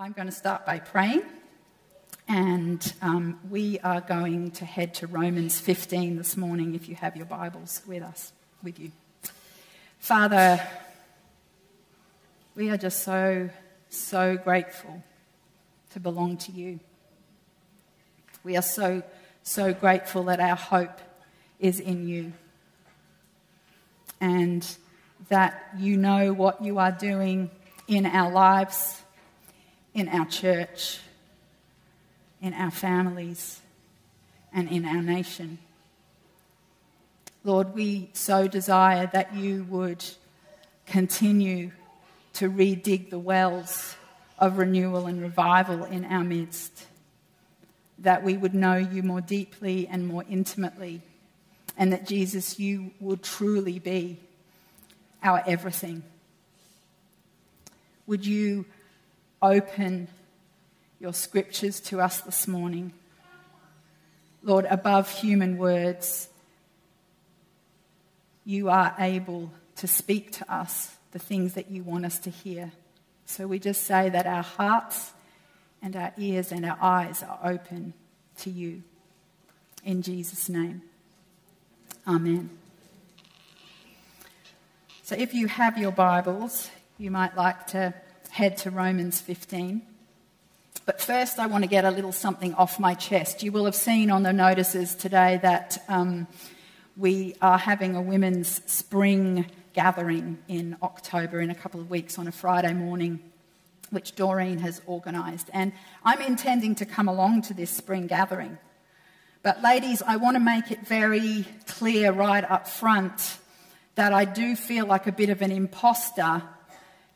I'm going to start by praying, and um, we are going to head to Romans 15 this morning if you have your Bibles with us, with you. Father, we are just so, so grateful to belong to you. We are so, so grateful that our hope is in you and that you know what you are doing in our lives in our church, in our families, and in our nation. Lord, we so desire that you would continue to redig the wells of renewal and revival in our midst, that we would know you more deeply and more intimately, and that Jesus, you would truly be our everything. Would you open your scriptures to us this morning. Lord, above human words, you are able to speak to us the things that you want us to hear. So we just say that our hearts and our ears and our eyes are open to you. In Jesus' name. Amen. So if you have your Bibles, you might like to head to Romans 15. But first, I want to get a little something off my chest. You will have seen on the notices today that um, we are having a women's spring gathering in October in a couple of weeks on a Friday morning, which Doreen has organised. And I'm intending to come along to this spring gathering. But, ladies, I want to make it very clear right up front that I do feel like a bit of an imposter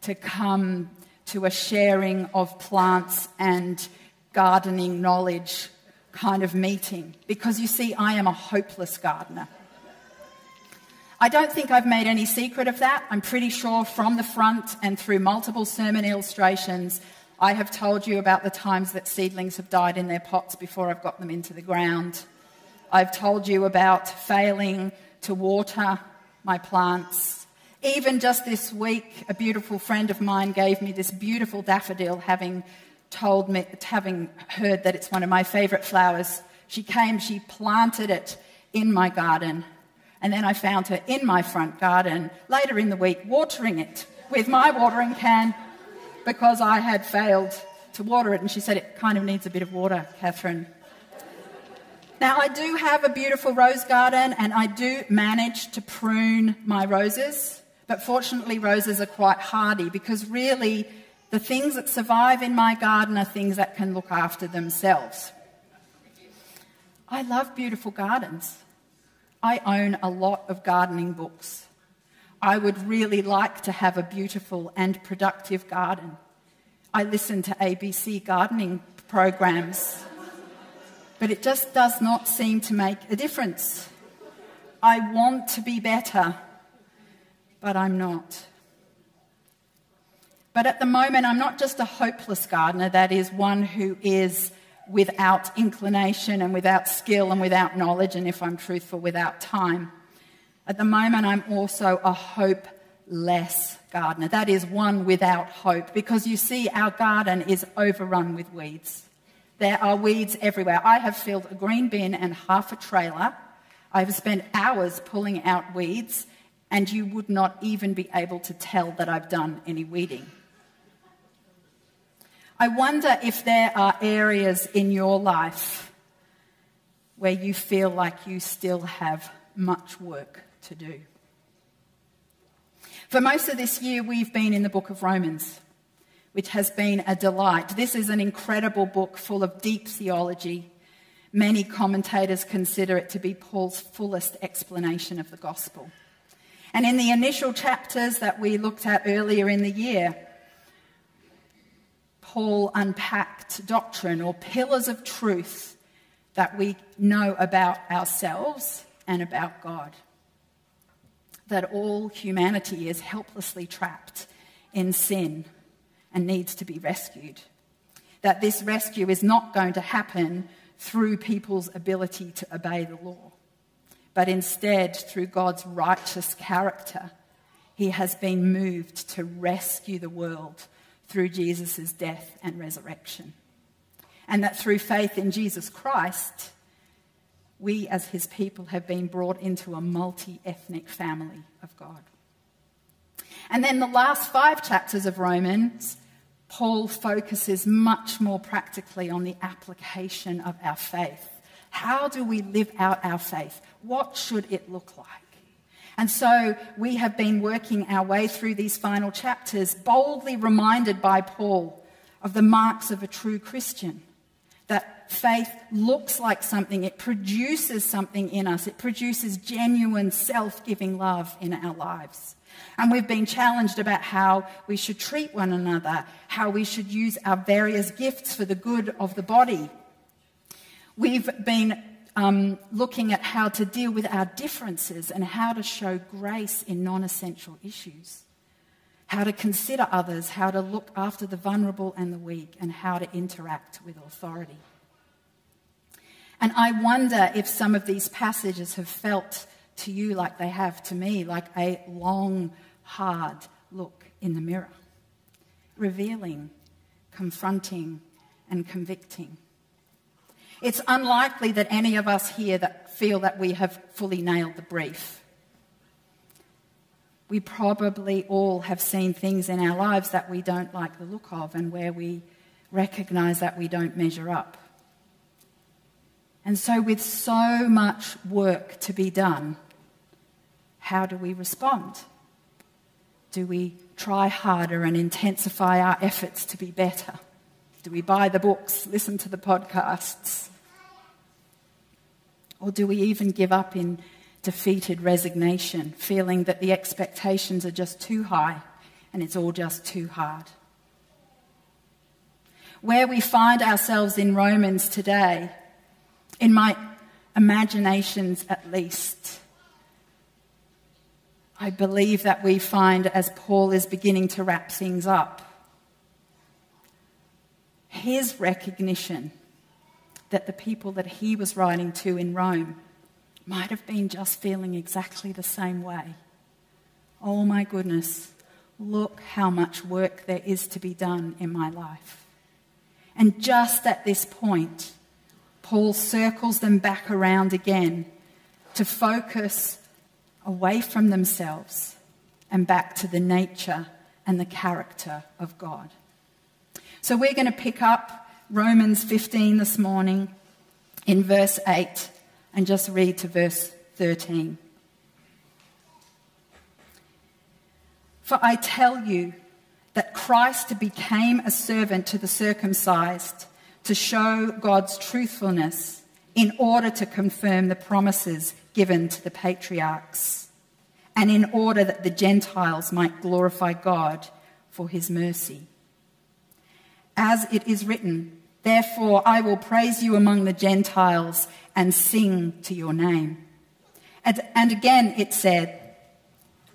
to come to a sharing of plants and gardening knowledge kind of meeting because you see, I am a hopeless gardener. I don't think I've made any secret of that. I'm pretty sure from the front and through multiple sermon illustrations, I have told you about the times that seedlings have died in their pots before I've got them into the ground. I've told you about failing to water my plants even just this week, a beautiful friend of mine gave me this beautiful daffodil, having told me, having heard that it's one of my favourite flowers. She came, she planted it in my garden, and then I found her in my front garden later in the week watering it with my watering can because I had failed to water it. And she said, It kind of needs a bit of water, Kathryn. Now, I do have a beautiful rose garden and I do manage to prune my roses. But fortunately, roses are quite hardy because really the things that survive in my garden are things that can look after themselves. I love beautiful gardens. I own a lot of gardening books. I would really like to have a beautiful and productive garden. I listen to ABC gardening programs, but it just does not seem to make a difference. I want to be better but I'm not. But at the moment, I'm not just a hopeless gardener, that is, one who is without inclination and without skill and without knowledge, and if I'm truthful, without time. At the moment, I'm also a hopeless gardener, that is, one without hope, because you see, our garden is overrun with weeds. There are weeds everywhere. I have filled a green bin and half a trailer. I've spent hours pulling out weeds and you would not even be able to tell that I've done any weeding. I wonder if there are areas in your life where you feel like you still have much work to do. For most of this year, we've been in the book of Romans, which has been a delight. This is an incredible book full of deep theology. Many commentators consider it to be Paul's fullest explanation of the gospel. And in the initial chapters that we looked at earlier in the year, Paul unpacked doctrine or pillars of truth that we know about ourselves and about God. That all humanity is helplessly trapped in sin and needs to be rescued. That this rescue is not going to happen through people's ability to obey the law but instead, through God's righteous character, he has been moved to rescue the world through Jesus' death and resurrection. And that through faith in Jesus Christ, we as his people have been brought into a multi ethnic family of God. And then the last five chapters of Romans, Paul focuses much more practically on the application of our faith. How do we live out our faith? What should it look like? And so we have been working our way through these final chapters, boldly reminded by Paul of the marks of a true Christian. That faith looks like something, it produces something in us, it produces genuine self giving love in our lives. And we've been challenged about how we should treat one another, how we should use our various gifts for the good of the body. We've been um, looking at how to deal with our differences and how to show grace in non essential issues, how to consider others, how to look after the vulnerable and the weak, and how to interact with authority. And I wonder if some of these passages have felt to you like they have to me, like a long, hard look in the mirror, revealing, confronting, and convicting. It's unlikely that any of us here that feel that we have fully nailed the brief. We probably all have seen things in our lives that we don't like the look of and where we recognize that we don't measure up. And so, with so much work to be done, how do we respond? Do we try harder and intensify our efforts to be better? Do we buy the books, listen to the podcasts? Or do we even give up in defeated resignation, feeling that the expectations are just too high and it's all just too hard? Where we find ourselves in Romans today, in my imaginations at least, I believe that we find as Paul is beginning to wrap things up, his recognition that the people that he was writing to in Rome might have been just feeling exactly the same way. Oh my goodness, look how much work there is to be done in my life. And just at this point, Paul circles them back around again to focus away from themselves and back to the nature and the character of God. So we're going to pick up Romans 15 this morning in verse 8 and just read to verse 13. For I tell you that Christ became a servant to the circumcised to show God's truthfulness in order to confirm the promises given to the patriarchs, and in order that the Gentiles might glorify God for his mercy. As it is written, Therefore, I will praise you among the Gentiles and sing to your name. And, and again it said,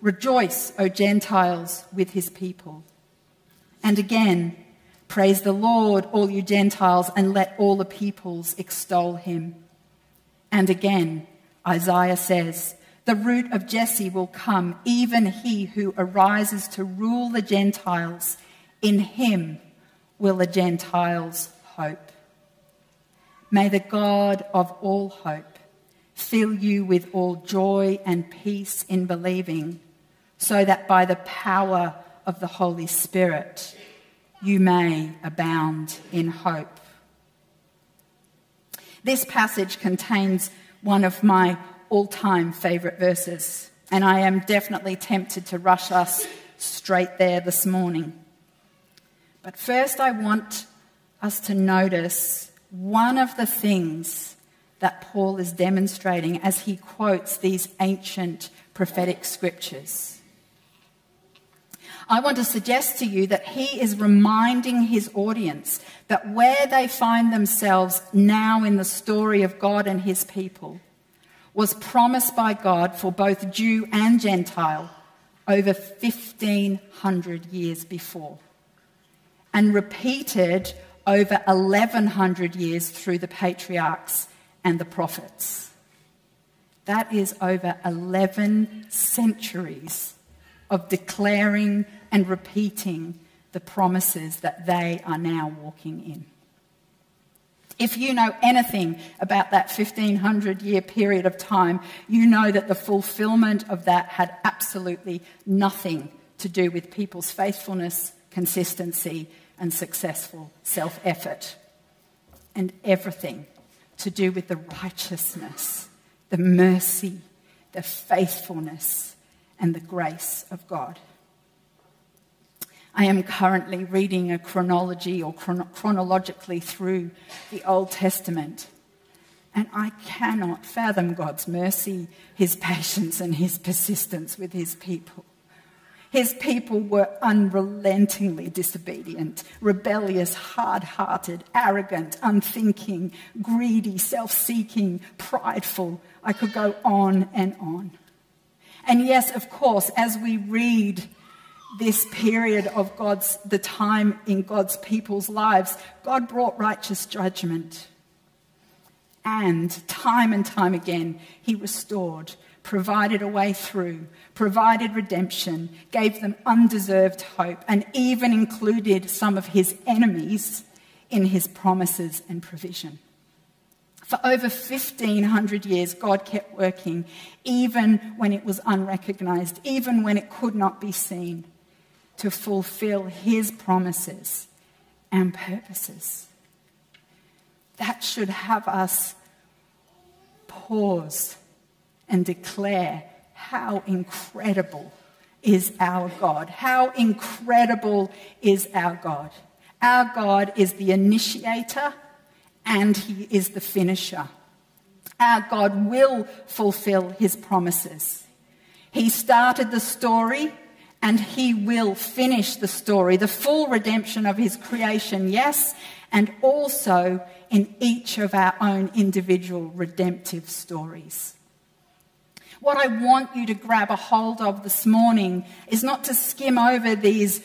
Rejoice, O Gentiles, with his people. And again, praise the Lord, all you Gentiles, and let all the peoples extol him. And again, Isaiah says, The root of Jesse will come, even he who arises to rule the Gentiles. In him will the Gentiles hope. May the God of all hope fill you with all joy and peace in believing, so that by the power of the Holy Spirit you may abound in hope. This passage contains one of my all time favourite verses, and I am definitely tempted to rush us straight there this morning. But first, I want us to notice one of the things that Paul is demonstrating as he quotes these ancient prophetic scriptures. I want to suggest to you that he is reminding his audience that where they find themselves now in the story of God and his people was promised by God for both Jew and Gentile over 1500 years before and repeated over 1100 years through the patriarchs and the prophets. That is over 11 centuries of declaring and repeating the promises that they are now walking in. If you know anything about that 1500 year period of time, you know that the fulfillment of that had absolutely nothing to do with people's faithfulness, consistency, and successful self effort, and everything to do with the righteousness, the mercy, the faithfulness, and the grace of God. I am currently reading a chronology or chron- chronologically through the Old Testament. And I cannot fathom God's mercy, his patience, and his persistence with his people. His people were unrelentingly disobedient, rebellious, hard hearted, arrogant, unthinking, greedy, self seeking, prideful. I could go on and on. And yes, of course, as we read this period of God's, the time in God's people's lives, God brought righteous judgment. And time and time again, He restored, provided a way through, provided redemption, gave them undeserved hope, and even included some of His enemies in His promises and provision. For over 1500 years, God kept working, even when it was unrecognized, even when it could not be seen to fulfill his promises and purposes. That should have us pause and declare how incredible is our God. How incredible is our God. Our God is the initiator and he is the finisher. Our God will fulfill his promises. He started the story and he will finish the story, the full redemption of his creation, yes, and also in each of our own individual redemptive stories. What I want you to grab a hold of this morning is not to skim over these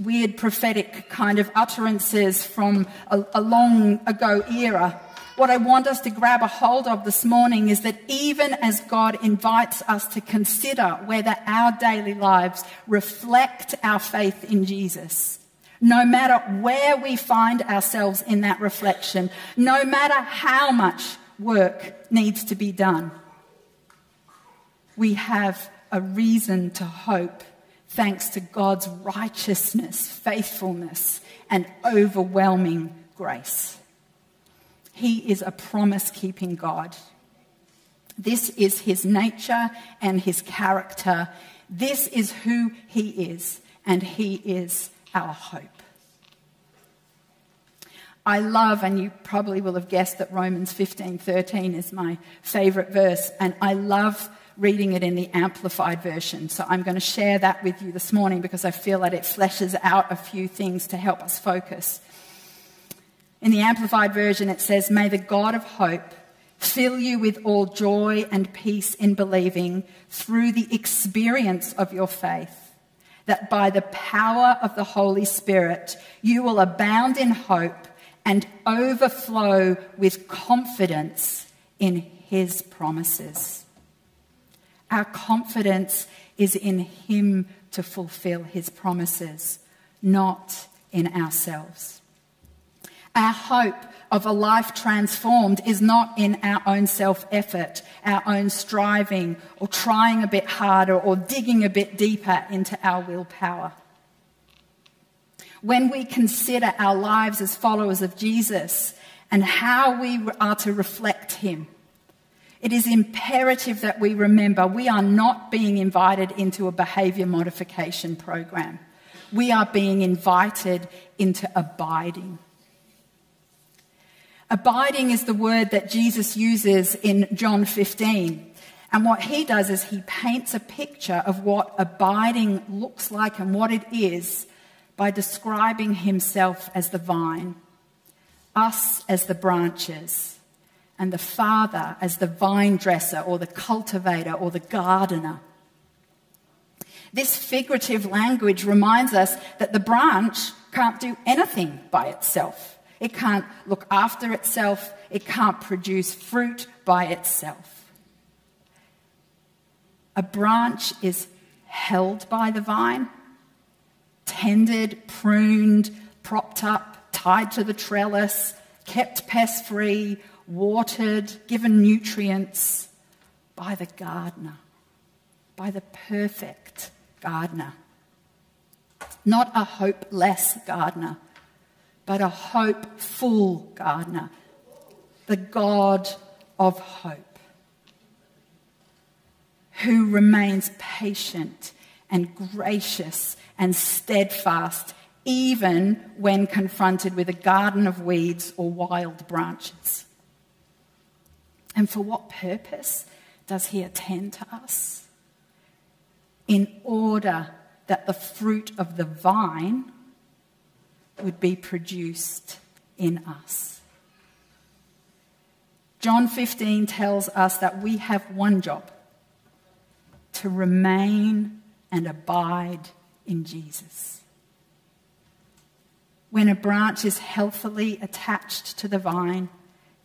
weird prophetic kind of utterances from a, a long ago era. What I want us to grab a hold of this morning is that even as God invites us to consider whether our daily lives reflect our faith in Jesus, no matter where we find ourselves in that reflection, no matter how much work needs to be done, we have a reason to hope thanks to God's righteousness, faithfulness, and overwhelming grace. He is a promise keeping God. This is his nature and his character. This is who he is, and he is our hope. I love, and you probably will have guessed that Romans 15:13 is my favorite verse, and I love reading it in the amplified version. So I'm going to share that with you this morning because I feel that it fleshes out a few things to help us focus. In the Amplified Version, it says, May the God of hope fill you with all joy and peace in believing through the experience of your faith, that by the power of the Holy Spirit you will abound in hope and overflow with confidence in his promises. Our confidence is in him to fulfill his promises, not in ourselves. Our hope of a life transformed is not in our own self effort, our own striving, or trying a bit harder, or digging a bit deeper into our willpower. When we consider our lives as followers of Jesus and how we are to reflect Him, it is imperative that we remember we are not being invited into a behavior modification program. We are being invited into abiding. Abiding is the word that Jesus uses in John 15. And what he does is he paints a picture of what abiding looks like and what it is by describing himself as the vine, us as the branches, and the Father as the vine dresser or the cultivator or the gardener. This figurative language reminds us that the branch can't do anything by itself. It can't look after itself. It can't produce fruit by itself. A branch is held by the vine tended, pruned, propped up, tied to the trellis, kept pest free, watered, given nutrients by the gardener, by the perfect gardener. Not a hopeless gardener, but a hopeful gardener, the God of hope, who remains patient and gracious and steadfast, even when confronted with a garden of weeds or wild branches. And for what purpose does he attend to us? In order that the fruit of the vine would be produced in us. John 15 tells us that we have one job to remain and abide in Jesus. When a branch is healthily attached to the vine,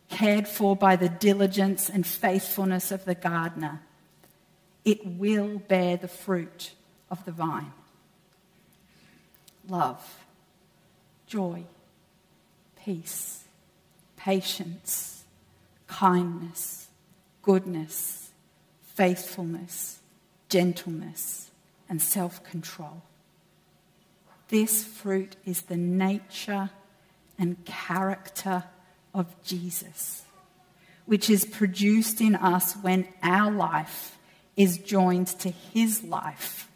cared for by the diligence and faithfulness of the gardener, it will bear the fruit of the vine love, joy, peace, patience, kindness, goodness, faithfulness, gentleness, and self control. This fruit is the nature and character of Jesus, which is produced in us when our life is joined to his life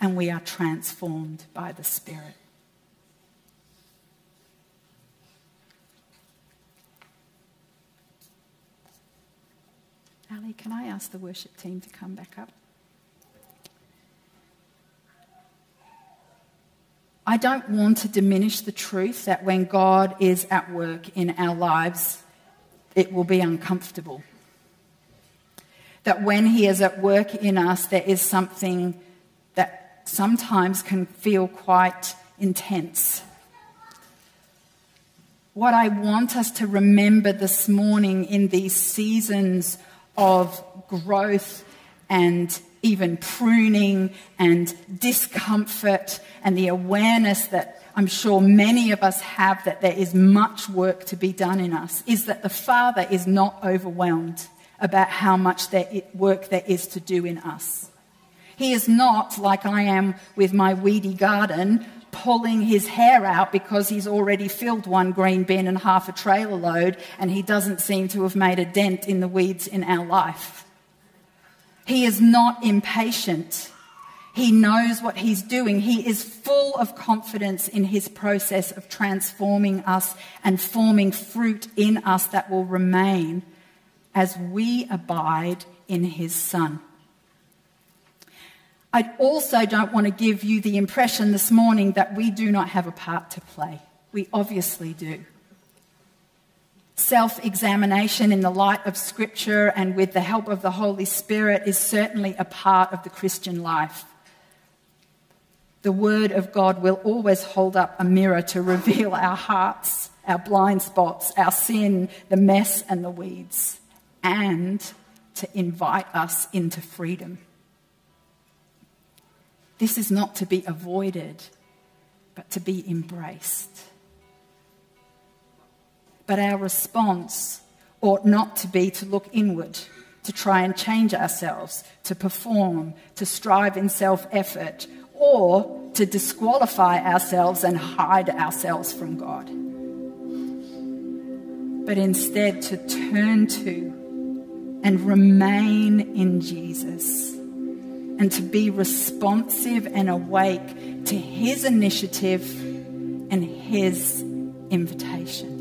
and we are transformed by the Spirit. Ali, can I ask the worship team to come back up? I don't want to diminish the truth that when God is at work in our lives, it will be uncomfortable. That when He is at work in us, there is something that sometimes can feel quite intense. What I want us to remember this morning in these seasons of growth and even pruning and discomfort and the awareness that I'm sure many of us have that there is much work to be done in us is that the Father is not overwhelmed about how much work there is to do in us. He is not, like I am with my weedy garden, pulling his hair out because he's already filled one green bin and half a trailer load, and he doesn't seem to have made a dent in the weeds in our life. He is not impatient. He knows what he's doing. He is full of confidence in his process of transforming us and forming fruit in us that will remain as we abide in his Son. I also don't want to give you the impression this morning that we do not have a part to play. We obviously do self examination in the light of Scripture and with the help of the Holy Spirit is certainly a part of the Christian life. The Word of God will always hold up a mirror to reveal our hearts, our blind spots, our sin, the mess, and the weeds, and to invite us into freedom. This is not to be avoided, but to be embraced. But our response ought not to be to look inward, to try and change ourselves, to perform, to strive in self effort, or to disqualify ourselves and hide ourselves from God. But instead to turn to and remain in Jesus and to be responsive and awake to His initiative and His invitation.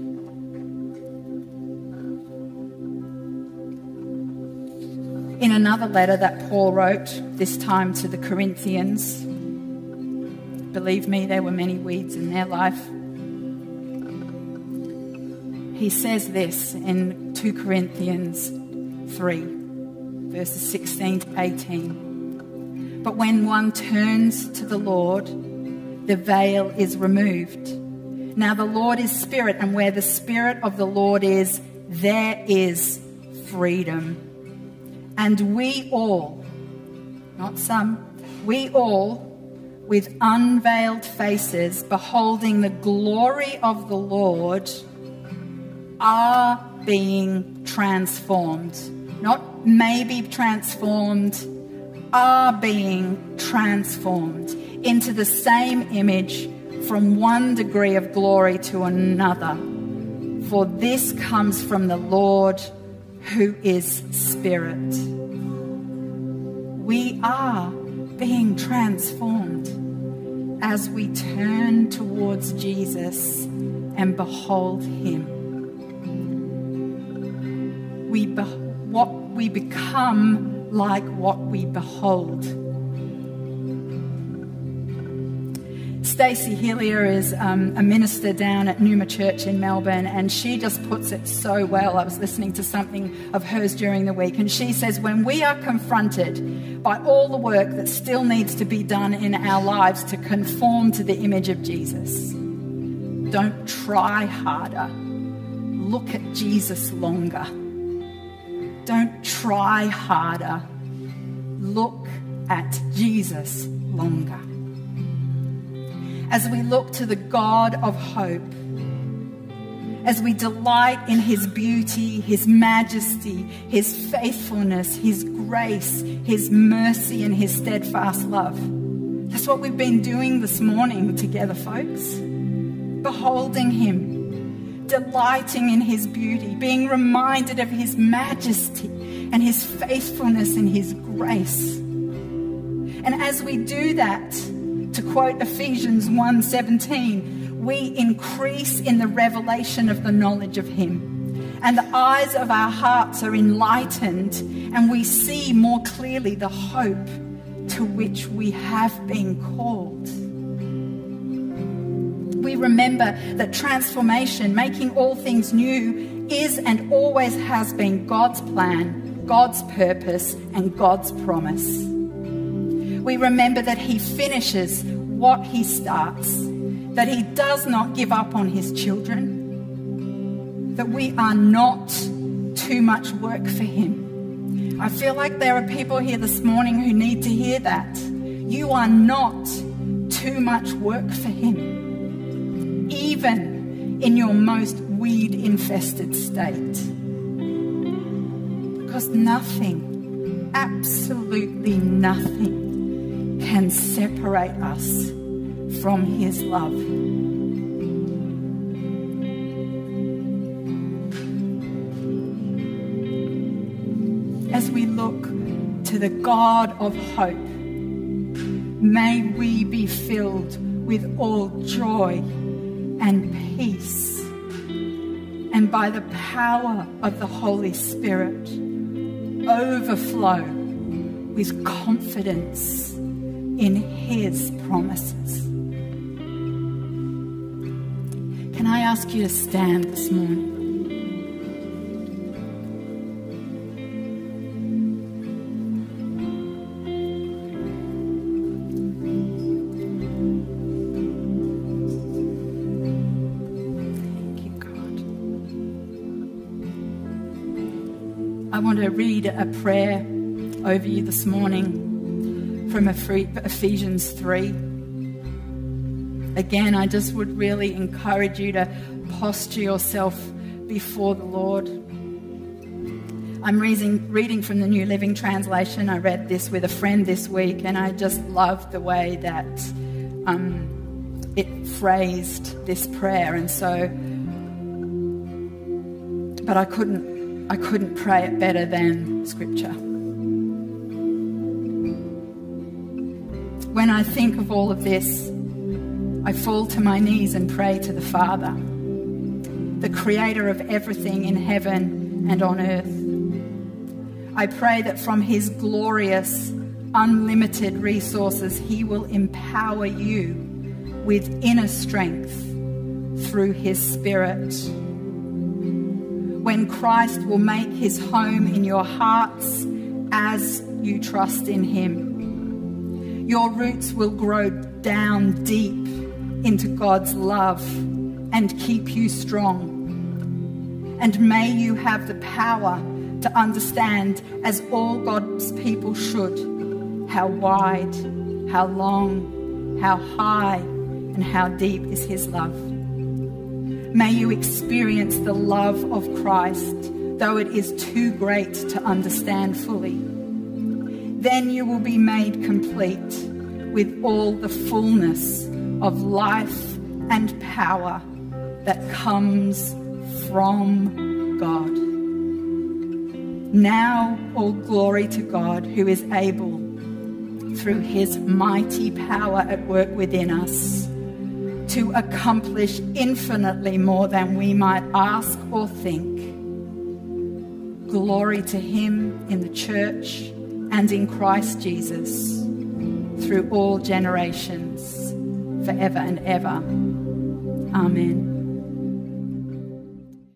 In another letter that Paul wrote, this time to the Corinthians. Believe me, there were many weeds in their life. He says this in 2 Corinthians 3, verses 16 to 18. But when one turns to the Lord, the veil is removed. Now the Lord is Spirit, and where the Spirit of the Lord is, there is freedom. And we all, not some, we all with unveiled faces, beholding the glory of the Lord, are being transformed. Not maybe transformed, are being transformed into the same image from one degree of glory to another. For this comes from the Lord who is Spirit. We are being transformed as we turn towards Jesus and behold Him. We, be- what we become like what we behold. Stacey Hillier is um, a minister down at Numa Church in Melbourne, and she just puts it so well. I was listening to something of hers during the week, and she says, When we are confronted by all the work that still needs to be done in our lives to conform to the image of Jesus, don't try harder. Look at Jesus longer. Don't try harder. Look at Jesus longer as we look to the God of hope, as we delight in his beauty, his majesty, his faithfulness, his grace, his mercy, and his steadfast love. That's what we've been doing this morning together, folks. Beholding him, delighting in his beauty, being reminded of his majesty and his faithfulness and his grace. And as we do that, to quote Ephesians 1:17, we increase in the revelation of the knowledge of him. And the eyes of our hearts are enlightened, and we see more clearly the hope to which we have been called. We remember that transformation, making all things new, is and always has been God's plan, God's purpose, and God's promise we remember that He finishes what He starts, that He does not give up on His children, that we are not too much work for Him. I feel like there are people here this morning who need to hear that. You are not too much work for Him, even in your most weed infested state. Because nothing, absolutely nothing, can separate us from His love. As we look to the God of hope, may we be filled with all joy and peace, and by the power of the Holy Spirit, overflow with confidence in His promises. Can I ask you to stand this morning? I want to read a prayer over you this morning from Ephesians 3. Again, I just would really encourage you to posture yourself before the Lord. I'm reading, from the New Living Translation. I read this with a friend this week, and I just loved the way that um, it phrased this prayer. And so, but I couldn't, I couldn't pray it better than Scripture. When I think of all of this, I fall to my knees and pray to the Father, the creator of everything in heaven and on earth. I pray that from his glorious, unlimited resources, he will empower you with inner strength through his Spirit. When Christ will make his home in your hearts as you trust in him. Your roots will grow down deep into God's love and keep you strong. And may you have the power to understand, as all God's people should, how wide, how long, how high and how deep is his love. May you experience the love of Christ, though it is too great to understand fully. Then you will be made complete with all the fullness of life and power that comes from God. Now, all glory to God who is able, through his mighty power at work within us, to accomplish infinitely more than we might ask or think. Glory to him in the church and in Christ Jesus through all generations, forever and ever. Amen.